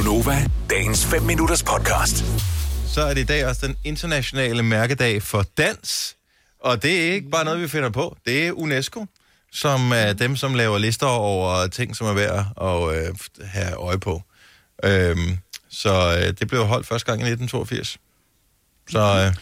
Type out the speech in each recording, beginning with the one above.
Gunova, dagens 5 minutters podcast. så er det i dag også den internationale mærkedag for dans. Og det er ikke bare noget, vi finder på. Det er UNESCO, som er dem, som laver lister over ting, som er værd at øh, have øje på. Øhm, så øh, det blev holdt første gang i 1982. Så øh,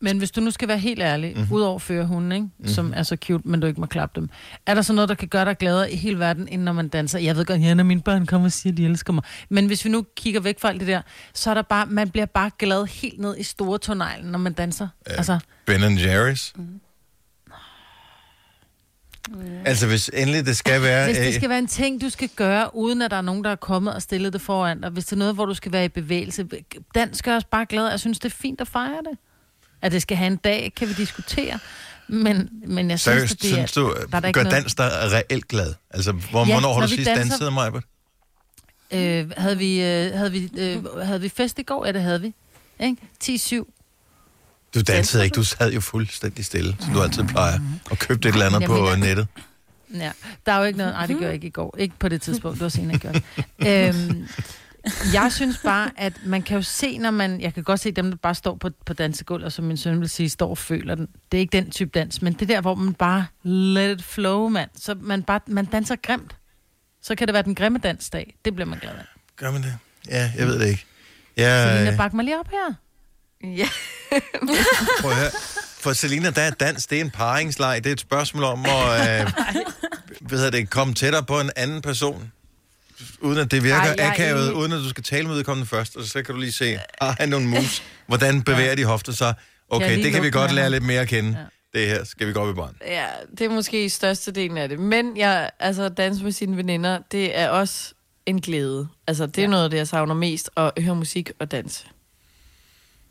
men hvis du nu skal være helt ærlig, Mhm. mm-hmm. udover at føre hunden, ikke? Mm-hmm. som er så cute, men du ikke må klappe dem, er der så noget, der kan gøre dig gladere i hele verden, end når man danser? Jeg ved godt, ja, når mine børn kommer og siger, at de elsker mig. Men hvis vi nu kigger væk fra alt det der, så er der bare, man bliver bare glad helt ned i store tårneglen, når man danser. Ja. Altså, Ben Jerry's. Altså, hvis endelig det skal være... hvis det øh, skal være en ting, du skal gøre, uden at der er nogen, der er kommet og stillet det foran dig, hvis det er noget, hvor du skal være i bevægelse, dans gør os bare glad. Jeg synes, det er fint at fejre det. At det skal have en dag, kan vi diskutere. Men, men jeg synes, Seriøst, det er, synes du, der er der gør noget- dans dig reelt glad? Altså, hvor, Ja, hvornår har du sidst danser- danset, Majbert? Øh, havde, vi, øh, havde, vi, øh, havde vi fest i går? Ja, det havde vi. Ikke? 10-7. Du dansede ikke, du sad jo fuldstændig stille, som du altid plejer, og købte et eller andet på mener- nettet. Ja, der er jo ikke noget... Nej, det gør jeg ikke i går. Ikke på det tidspunkt. Det var senere, gjorde. øhm, jeg synes bare, at man kan jo se, når man... Jeg kan godt se dem, der bare står på, på dansegulvet, og som min søn vil sige, står og føler den. Det er ikke den type dans, men det der, hvor man bare let it flow, mand. Så man, bare, man danser grimt. Så kan det være den grimme dansdag. Det bliver man glad af. Gør man det? Ja, jeg ved det ikke. Jeg, Selina, bak mig lige op her. Ja. Prøv at høre. For Selina, der er dans, det er en paringsleg. Det er et spørgsmål om at øh, hvad hedder det, komme tættere på en anden person. Uden at det virker Ej, jeg akavet, uden at du skal tale med vedkommende først. Og så kan du lige se, har han nogle moves? Hvordan bevæger de hofter sig? Okay, det kan vi godt lære lidt mere at kende. Det her skal vi godt bebrænde. ja, det er måske størstedelen af det. Men jeg, altså, danse med sine veninder, det er også en glæde. Altså, det er ja. noget af det, jeg savner mest, at høre musik og danse.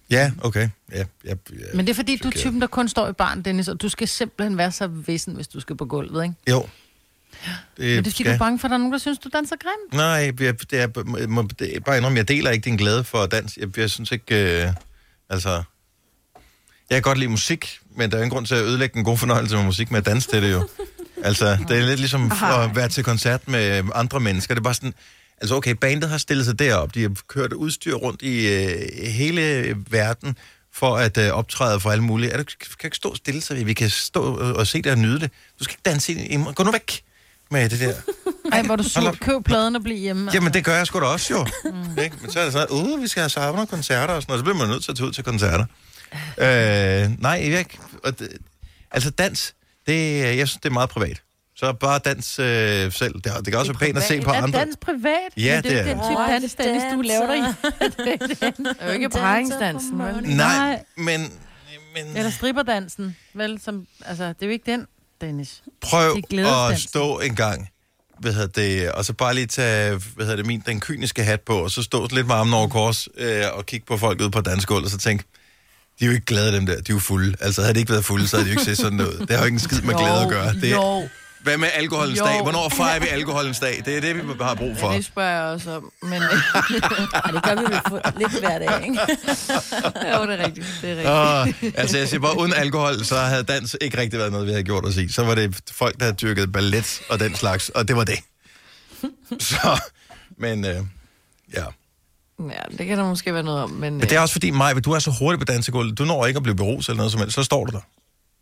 Ja, okay. Ja, ja, ja. Men det er fordi, du er typen, der kun står i barn, Dennis, og du skal simpelthen være så vissen, hvis du skal på gulvet, ikke? Jo. Det, Men det er fordi, du er bange for, at der er nogen, der synes, du danser grimt. Nej, jeg, det er, jeg må, det er bare indrømme, jeg deler ikke din glæde for dans. Jeg, jeg synes ikke, øh, altså... Jeg kan godt lide musik, men der er ingen grund til at ødelægge en god fornøjelse med musik med at danse til det jo. Altså, det er lidt ligesom at være til koncert med andre mennesker. Det er bare sådan... Altså okay, bandet har stillet sig derop. De har kørt udstyr rundt i øh, hele verden for at øh, optræde for alle mulige. Er du, kan ikke stå stille, så vi kan stå og, og se det og nyde det. Du skal ikke danse i, i Gå nu væk med det der. Ej, hvor er du Hold sur. op. Køb pladen og bliv hjemme. Jamen, det gør jeg sgu da også jo. Mm. Ikke? Men så er det sådan, uh, vi skal have savner koncerter og sådan noget. Så bliver man nødt til at tage ud til koncerter. Øh, nej, jeg ikke. Det, altså, dans, det, jeg synes, det er meget privat. Så bare dans øh, selv. Det, det kan også være pænt at se på er andre. dans privat? Ja, det er det er den det. type Dennis, du laver dig i. Det er jo ikke paringsdansen, vel? Nej, Nej. men, men Eller stripperdansen, vel? Som, altså, det er jo ikke den, Dennis. prøv at stå en gang hvad hedder det, og så bare lige tage, hvad hedder det, min, den kyniske hat på, og så stå lidt med armen over kors, øh, og kigge på folk ude på dansegulvet, og så tænke, de er jo ikke glade, dem der. De er jo fulde. Altså, havde de ikke været fulde, så havde de jo ikke set sådan ud. Det har jo ikke en skid med glæde at gøre. Det Jo, hvad med alkoholens Jo. dag? Hvornår fejrer vi alkoholens dag? Det er det, vi har brug for. Ja, det spørger jeg også om. Men det gør vi for- lidt hver dag, ikke? jo, det er rigtigt. Det er rigtigt. Oh, altså, jeg siger bare, uden alkohol, så havde dans ikke rigtig været noget, vi havde gjort os i. Så var det folk, der havde dyrket ballet og den slags, og det var det. Så, men øh, ja. Ja, det kan der måske være noget om. Men, Men det er også fordi, Maj, du er så hurtig på dansegulvet. Du når ikke at blive beruset eller noget som helst. Så står du der.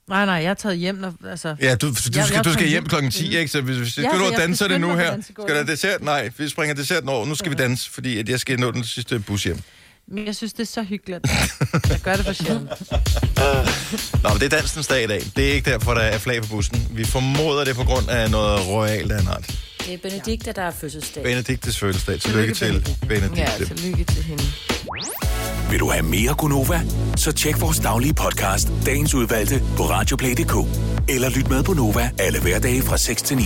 Nej, nej, jeg er taget hjem, når, altså... Ja, du, du, Jeg- skal, jeg du skal hjem klokken 10, ikke? Så hvis, hvis Ja, skal du jeg danse det nu her. Skal der dessert? Nej, vi springer desserten over. Nu skal vi danse, fordi at jeg skal nå den sidste bus hjem. Men jeg synes, det er så hyggeligt. Jeg gør det for sjældent. Nå, men det er dansens dag i dag. Det er ikke derfor, der er flag på bussen. Vi formoder det på grund af noget royalt af en art. Det er Benedikte, der har fødselsdag. Benediktes fødselsdag. Tillykke til Ja, Benedikte. tillykke til hende. Vil du have mere Gunova? Så tjek vores daglige podcast, dagens udvalgte, på radioplay.dk. Eller lyt med på Nova alle hverdage fra 6 til 9.